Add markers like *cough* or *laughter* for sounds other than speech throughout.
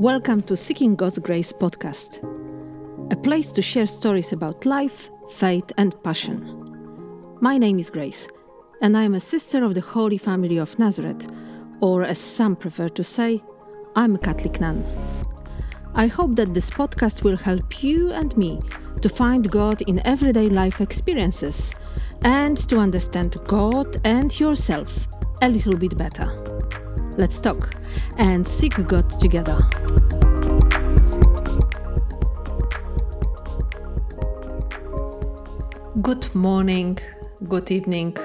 Welcome to Seeking God's Grace podcast, a place to share stories about life, faith, and passion. My name is Grace, and I am a sister of the Holy Family of Nazareth, or as some prefer to say, I'm a Catholic nun. I hope that this podcast will help you and me to find God in everyday life experiences and to understand God and yourself a little bit better. Let's talk and seek God together. Good morning, good evening,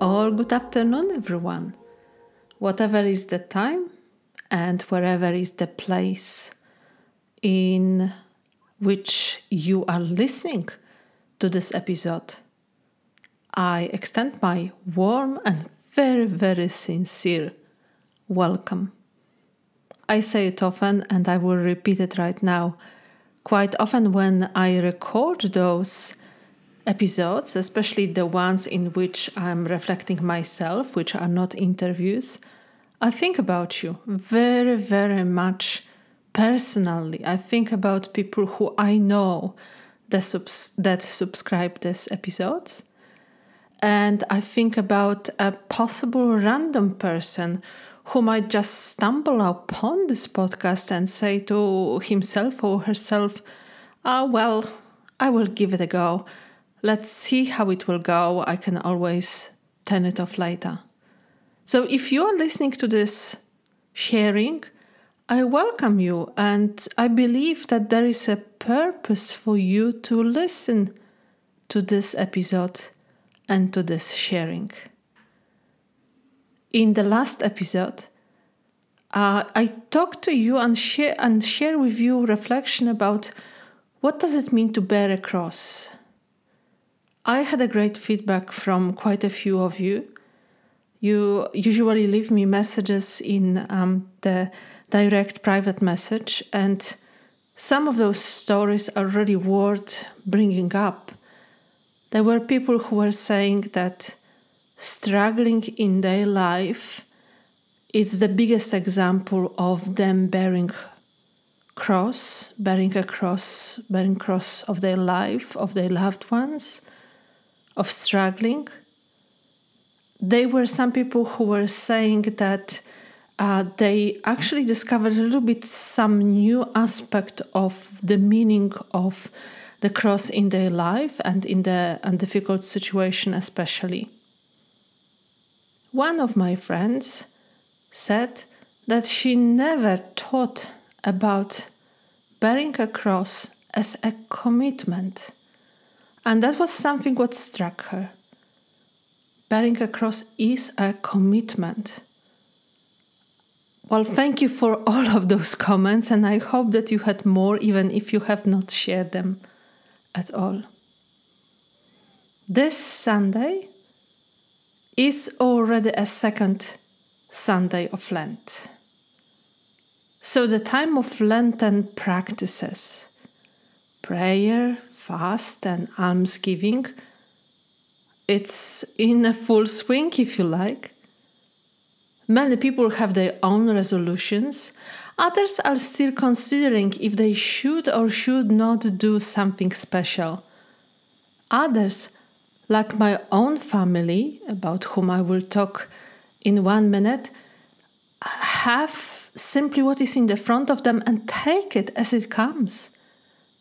or good afternoon, everyone. Whatever is the time and wherever is the place in which you are listening to this episode, I extend my warm and very, very sincere welcome. I say it often and I will repeat it right now. Quite often, when I record those episodes, especially the ones in which I'm reflecting myself, which are not interviews, I think about you very, very much personally. I think about people who I know that, subs- that subscribe these episodes. And I think about a possible random person who might just stumble upon this podcast and say to himself or herself, Ah, oh, well, I will give it a go. Let's see how it will go. I can always turn it off later. So if you are listening to this sharing, I welcome you and I believe that there is a purpose for you to listen to this episode and to this sharing in the last episode, uh, I talked to you and share and share with you reflection about what does it mean to bear a cross. I had a great feedback from quite a few of you. You usually leave me messages in um, the direct private message, and some of those stories are really worth bringing up. There were people who were saying that struggling in their life is the biggest example of them bearing cross bearing a cross bearing cross of their life of their loved ones of struggling. There were some people who were saying that uh, they actually discovered a little bit some new aspect of the meaning of the cross in their life and in the difficult situation especially one of my friends said that she never thought about bearing a cross as a commitment. And that was something what struck her. Bearing a cross is a commitment. Well, thank you for all of those comments, and I hope that you had more, even if you have not shared them at all. This Sunday, is already a second Sunday of Lent. So, the time of Lenten practices, prayer, fast, and almsgiving, it's in a full swing, if you like. Many people have their own resolutions. Others are still considering if they should or should not do something special. Others like my own family, about whom I will talk in one minute, have simply what is in the front of them and take it as it comes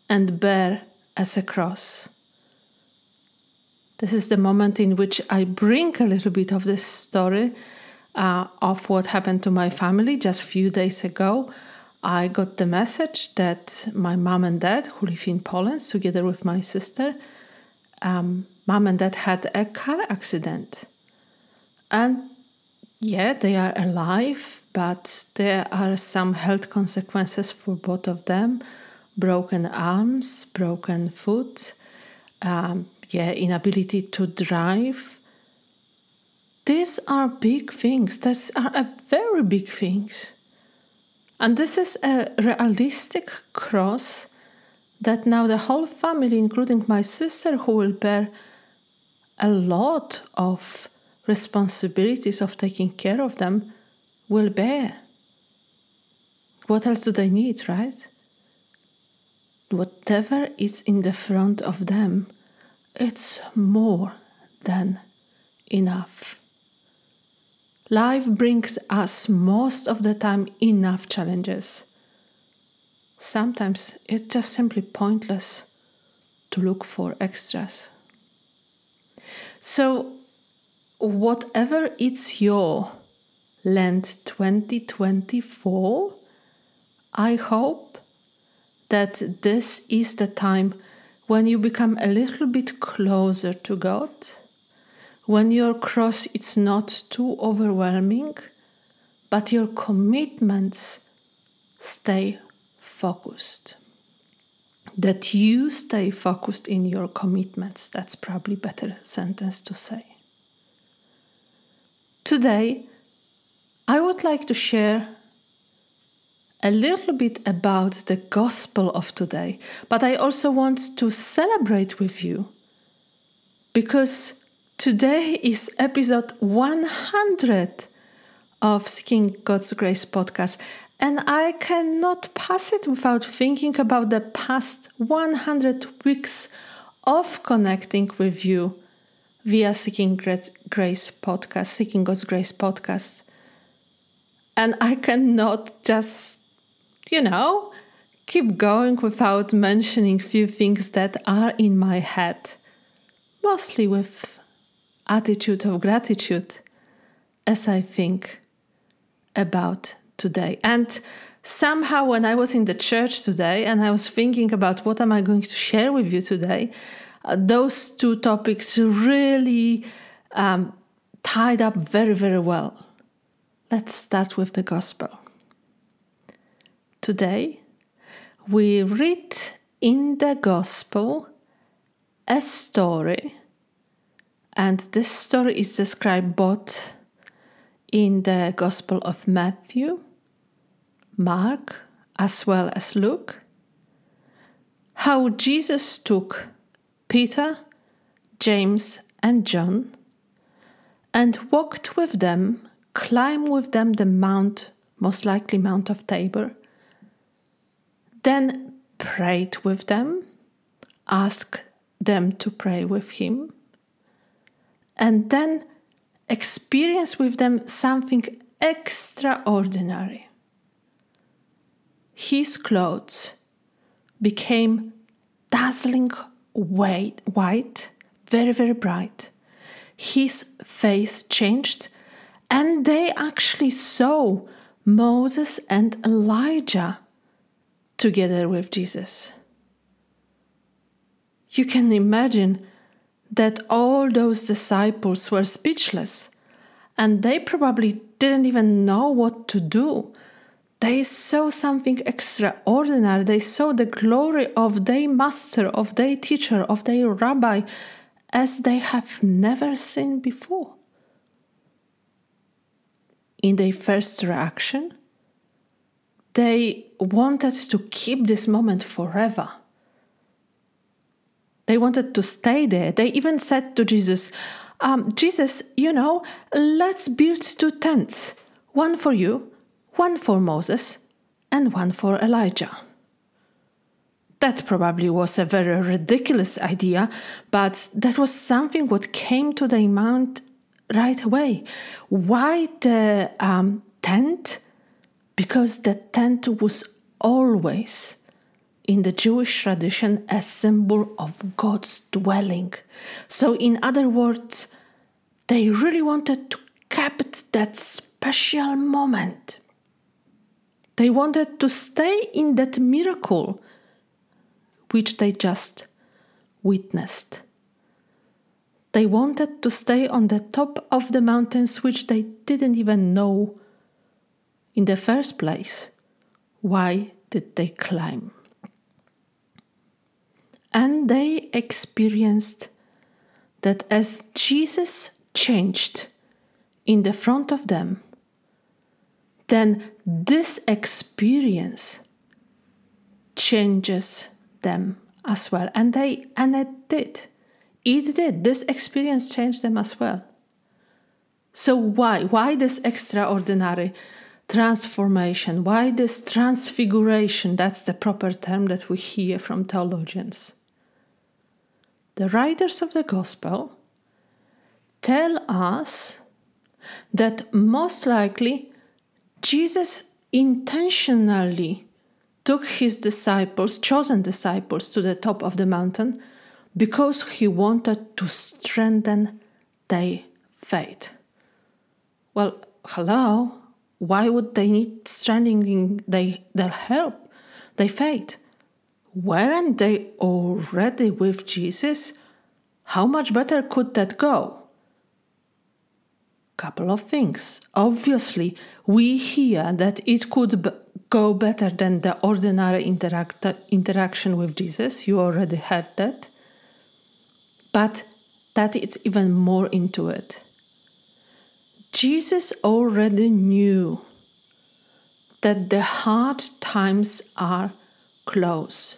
and bear as a cross. This is the moment in which I bring a little bit of this story uh, of what happened to my family just a few days ago. I got the message that my mom and dad, who live in Poland together with my sister, um, mom and dad had a car accident. And yeah, they are alive, but there are some health consequences for both of them broken arms, broken foot, um, yeah, inability to drive. These are big things. These are very big things. And this is a realistic cross that now the whole family, including my sister, who will bear a lot of responsibilities of taking care of them, will bear. what else do they need, right? Whatever is in the front of them, it's more than enough. Life brings us most of the time enough challenges. Sometimes it's just simply pointless to look for extras. So, whatever it's your Lent 2024, I hope that this is the time when you become a little bit closer to God, when your cross is not too overwhelming, but your commitments stay focused. That you stay focused in your commitments. That's probably better sentence to say. Today, I would like to share a little bit about the gospel of today, but I also want to celebrate with you because today is episode 100 of Seeking God's Grace podcast, and I cannot pass it without thinking about the past 100 weeks of connecting with you via Seeking Grace podcast, Seeking God's Grace podcast. And I cannot just you know, keep going without mentioning few things that are in my head, mostly with attitude of gratitude as I think about today. And somehow when I was in the church today and I was thinking about what am I going to share with you today, uh, those two topics really um, tied up very, very well. Let's start with the gospel. Today, we read in the Gospel a story, and this story is described both in the Gospel of Matthew, Mark, as well as Luke. How Jesus took Peter, James, and John and walked with them, climbed with them the mount, most likely Mount of Tabor, then prayed with them, asked them to pray with him, and then experience with them something extraordinary. His clothes became dazzling white, white, very, very bright. His face changed, and they actually saw Moses and Elijah together with Jesus. You can imagine that all those disciples were speechless and they probably didn't even know what to do. They saw something extraordinary. They saw the glory of their master, of their teacher, of their rabbi, as they have never seen before. In their first reaction, they wanted to keep this moment forever. They wanted to stay there. They even said to Jesus, um, Jesus, you know, let's build two tents one for you, one for Moses, and one for Elijah. That probably was a very ridiculous idea, but that was something what came to the mind right away. Why the um, tent? because the tent was always in the Jewish tradition a symbol of God's dwelling. So, in other words, they really wanted to keep that special moment. They wanted to stay in that miracle which they just witnessed. They wanted to stay on the top of the mountains which they didn't even know in the first place, why did they climb? And they experienced that as Jesus changed in the front of them, then this experience changes them as well. And they and it did. It did. This experience changed them as well. So why? Why this extraordinary transformation? Why this transfiguration? That's the proper term that we hear from theologians. The writers of the gospel tell us that most likely Jesus intentionally took his disciples, chosen disciples, to the top of the mountain because he wanted to strengthen their faith. Well, hello, why would they need strengthening their, their help, their faith? Weren't they already with Jesus? How much better could that go? Couple of things. Obviously, we hear that it could b- go better than the ordinary interact- interaction with Jesus. You already heard that. But that it's even more into it. Jesus already knew that the hard times are close.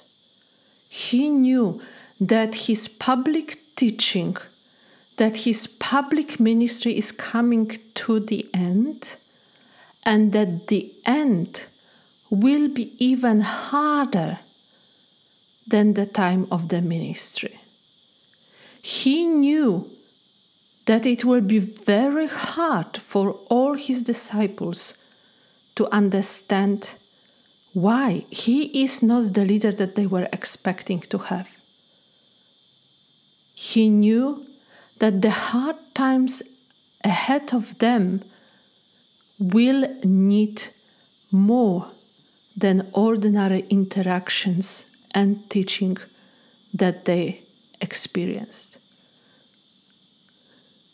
He knew that his public teaching, that his public ministry is coming to the end, and that the end will be even harder than the time of the ministry. He knew that it will be very hard for all his disciples to understand why he is not the leader that they were expecting to have. He knew that the hard times ahead of them will need more than ordinary interactions and teaching that they experienced.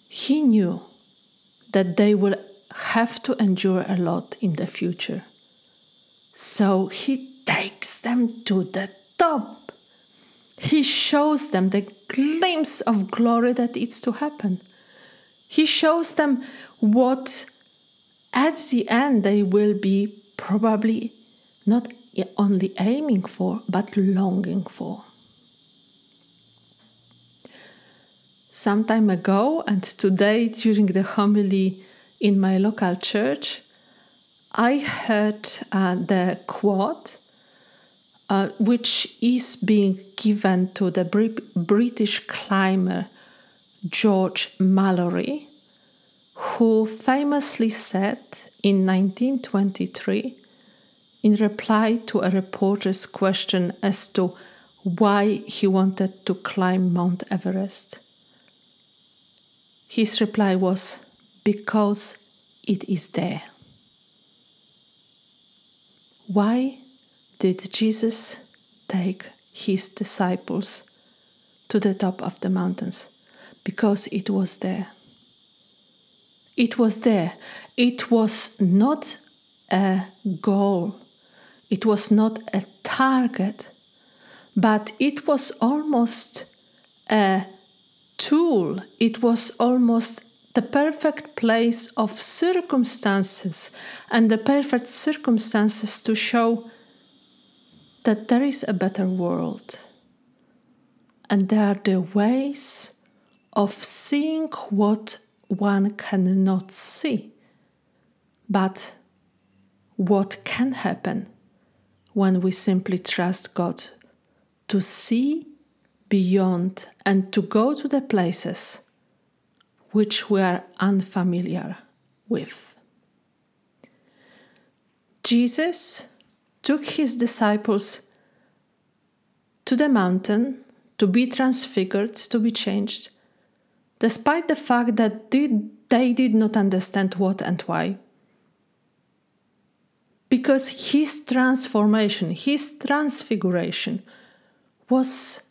He knew that they will have to endure a lot in the future. So he takes them to the top. He shows them the glimpse of glory that is to happen. He shows them what at the end they will be probably not only aiming for, but longing for. Some time ago, and today during the homily in my local church, I heard uh, the quote, uh, which is being given to the British climber George Mallory, who famously said in 1923, in reply to a reporter's question as to why he wanted to climb Mount Everest. His reply was, Because it is there. Why did Jesus take his disciples to the top of the mountains? Because it was there. It was there. It was not a goal, it was not a target, but it was almost a tool. It was almost the perfect place of circumstances and the perfect circumstances to show that there is a better world. And there are the ways of seeing what one cannot see, but what can happen when we simply trust God to see beyond and to go to the places which we are unfamiliar with. Jesus took his disciples to the mountain to be transfigured, to be changed, despite the fact that they did not understand what and why. Because his transformation, his transfiguration, was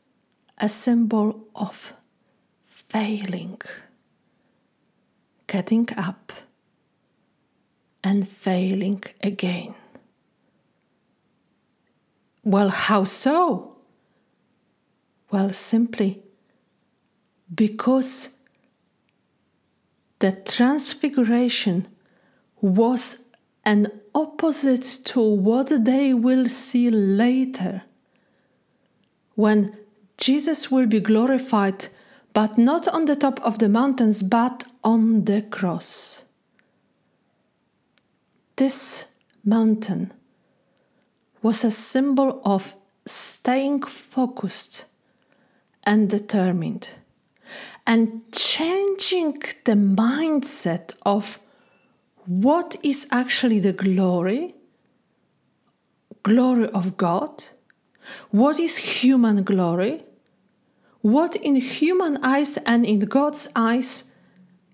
a symbol of failing getting up and failing again. Well, how so? Well, simply because the transfiguration was an opposite to what they will see later when Jesus will be glorified but not on the top of the mountains, but on the cross. this mountain was a symbol of staying focused and determined and changing the mindset of what is actually the glory glory of God what is human glory what in human eyes and in God's eyes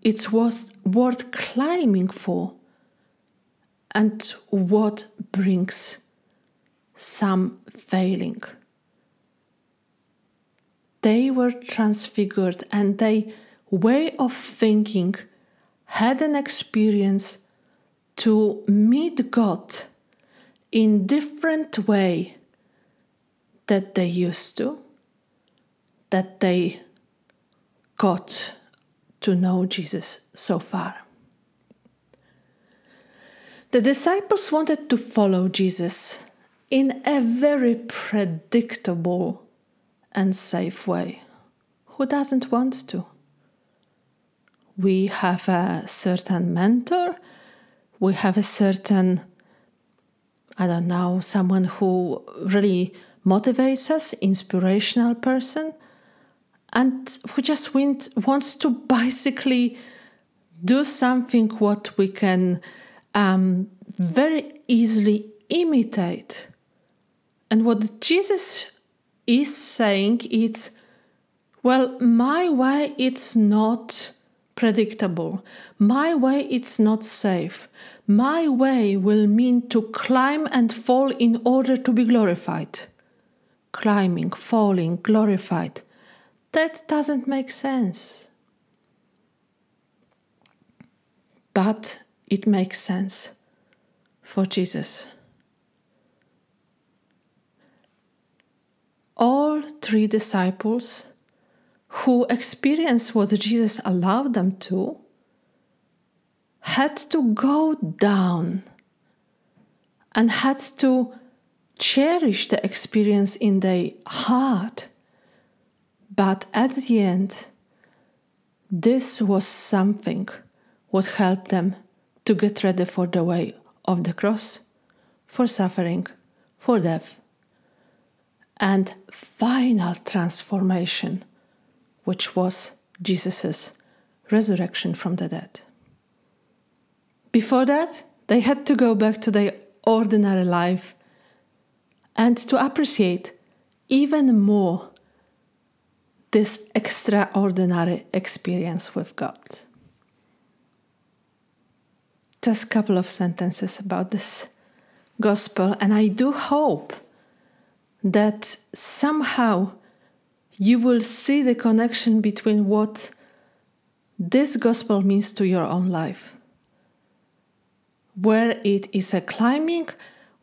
it was worth climbing for and what brings some failing. They were transfigured and their way of thinking had an experience to meet God in different way that they used to that they got to know Jesus so far. The disciples wanted to follow Jesus in a very predictable and safe way. Who doesn't want to? We have a certain mentor, we have a certain, I don't know, someone who really motivates us, inspirational person, and who just went, wants to basically do something what we can um, very easily imitate. And what Jesus is saying is, well, my way it's not predictable. My way it's not safe. My way will mean to climb and fall in order to be glorified. Climbing, falling, glorified. That doesn't make sense. But it makes sense for Jesus. All three disciples who experienced what Jesus allowed them to had to go down and had to cherish the experience in their heart. But at the end, this was something what helped them to get ready for the way of the cross, for suffering, for death, and final transformation, which was Jesus' resurrection from the dead. Before that, they had to go back to their ordinary life and to appreciate even more this extraordinary experience with God. Just a couple of sentences about this gospel, and I do hope that somehow you will see the connection between what this gospel means to your own life. Where it is a climbing,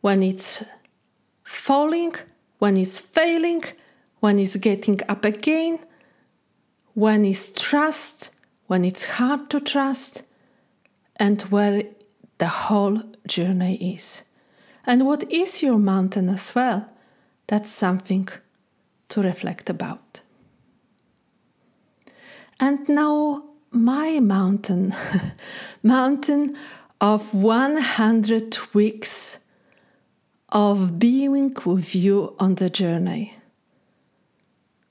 when it's falling, when it's failing, when it's getting up again, when it's trust, when it's hard to trust, and where the whole journey is. And what is your mountain as well? That's something to reflect about. And now, my mountain, *laughs* mountain of 100 weeks of being with you on the journey.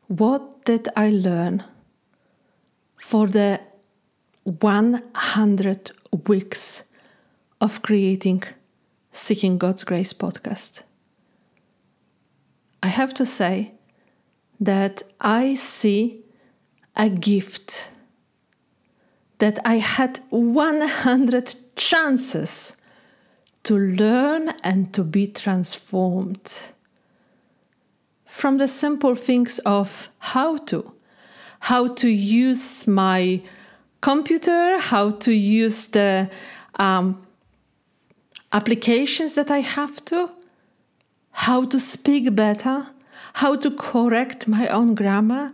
What did I learn for the 100 weeks of creating Seeking God's Grace podcast? I have to say that I see a gift that I had 100 chances to learn and to be transformed. From the simple things of how to how to use my computer how to use the um, applications that i have to how to speak better how to correct my own grammar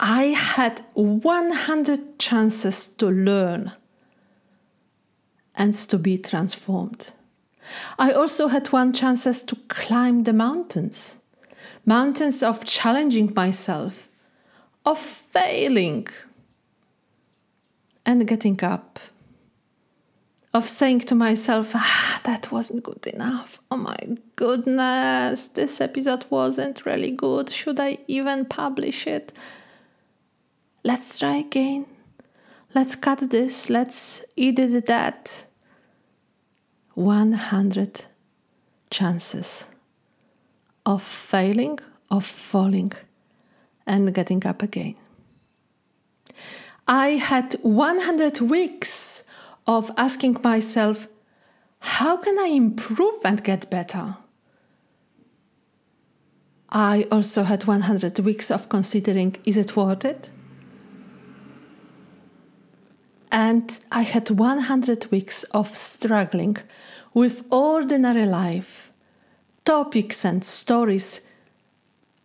i had 100 chances to learn and to be transformed I also had one chances to climb the mountains. Mountains of challenging myself, of failing, and getting up, of saying to myself, ah, that wasn't good enough. Oh my goodness, this episode wasn't really good. Should I even publish it? Let's try again. Let's cut this. Let's edit that. 100 chances of failing, of falling, and getting up again. I had 100 weeks of asking myself, how can I improve and get better? I also had 100 weeks of considering, is it worth it? And I had 100 weeks of struggling with ordinary life, topics and stories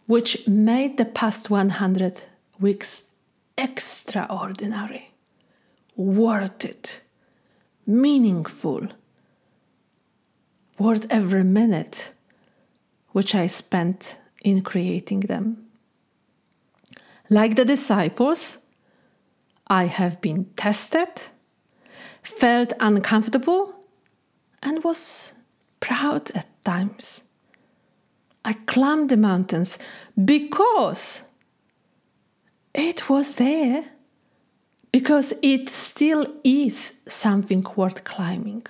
which made the past 100 weeks extraordinary, worth it, meaningful, worth every minute which I spent in creating them. Like the disciples, I have been tested, felt uncomfortable, and was proud at times. I climbed the mountains because it was there, because it still is something worth climbing.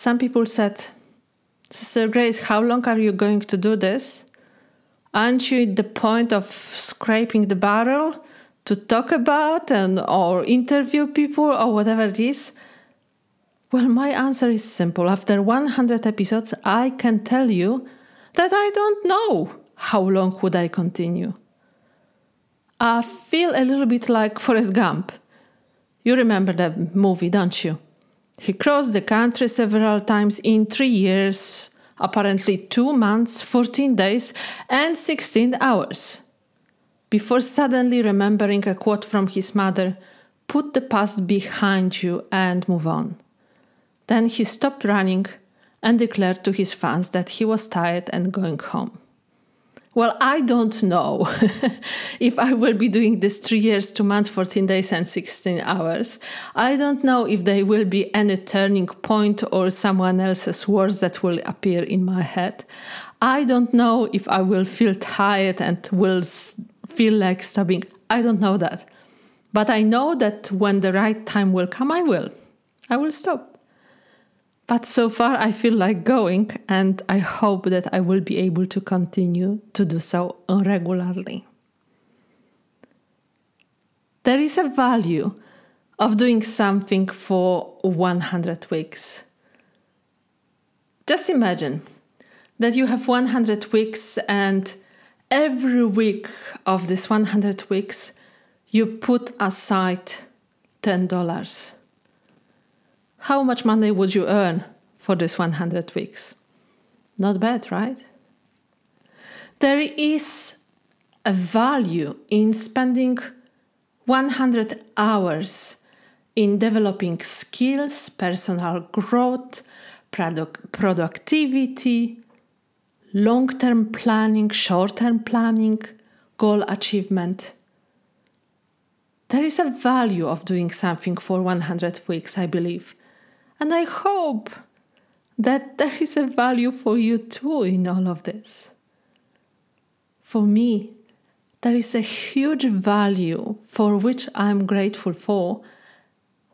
Some people said, Sister Grace, how long are you going to do this? aren't you at the point of scraping the barrel to talk about and or interview people or whatever it is? Well, my answer is simple. After 100 episodes, I can tell you that I don't know how long would I continue. I feel a little bit like Forrest Gump. You remember that movie, don't you? He crossed the country several times in three years, apparently two months, 14 days, and 16 hours. Before suddenly remembering a quote from his mother, put the past behind you and move on. Then he stopped running and declared to his fans that he was tired and going home. Well, I don't know *laughs* if I will be doing this three years, two months, 14 days, and 16 hours. I don't know if there will be any turning point or someone else's words that will appear in my head. I don't know if I will feel tired and will feel like stopping. I don't know that. But I know that when the right time will come, I will. I will stop. But so far, I feel like going, and I hope that I will be able to continue to do so regularly. There is a value of doing something for 100 weeks. Just imagine that you have 100 weeks, and every week of this 100 weeks, you put aside $10 how much money would you earn for this 100 weeks? Not bad, right? There is a value in spending 100 hours in developing skills, personal growth, product, productivity, long term planning, short term planning, goal achievement. There is a value of doing something for 100 weeks, I believe. And I hope that there is a value for you too in all of this. For me, there is a huge value for which I'm grateful for,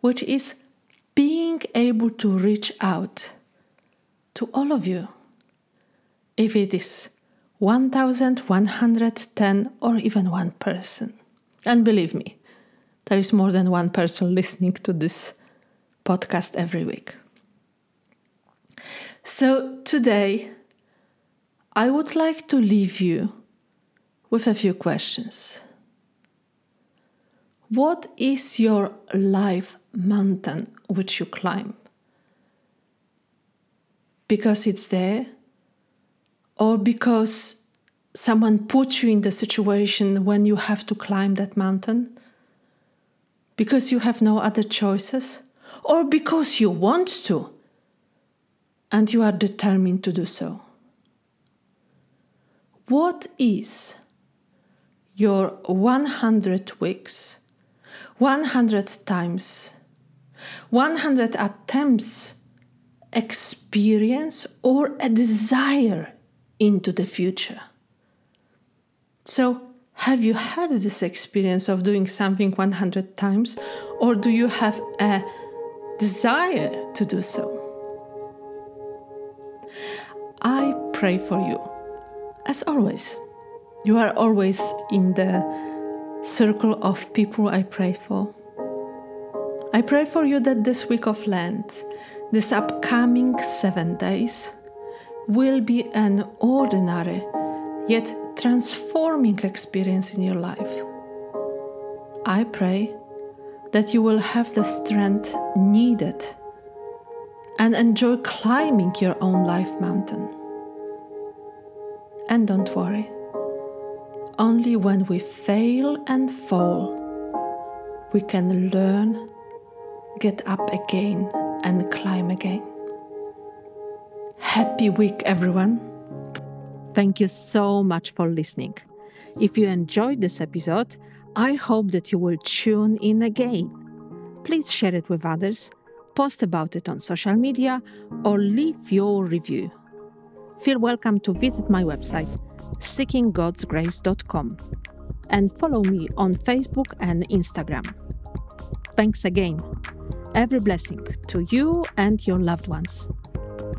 which is being able to reach out to all of you. If it is 1110 or even one person. And believe me, there is more than one person listening to this podcast every week. So today, I would like to leave you with a few questions. What is your life mountain which you climb? Because it's there, or because someone put you in the situation when you have to climb that mountain? Because you have no other choices? Or because you want to and you are determined to do so. What is your 100 weeks 100 times, 100 attempts experience or a desire into the future. So, have you had this experience of doing something 100 times, or do you have a desire to do so? I pray for you, as always. You are always in the circle of people I pray for. I pray for you that this week of Lent, this upcoming seven days, will be an ordinary yet transforming experience in your life. I pray that you will have the strength needed and enjoy climbing your own life mountain. And don't worry, only when we fail and fall, we can learn, get up again, and climb again. Happy week, everyone! Thank you so much for listening. If you enjoyed this episode, I hope that you will tune in again. Please share it with others, post about it on social media, or leave your review. Feel welcome to visit my website, seekinggodsgrace.com, and follow me on Facebook and Instagram. Thanks again. Every blessing to you and your loved ones.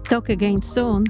Talk again soon.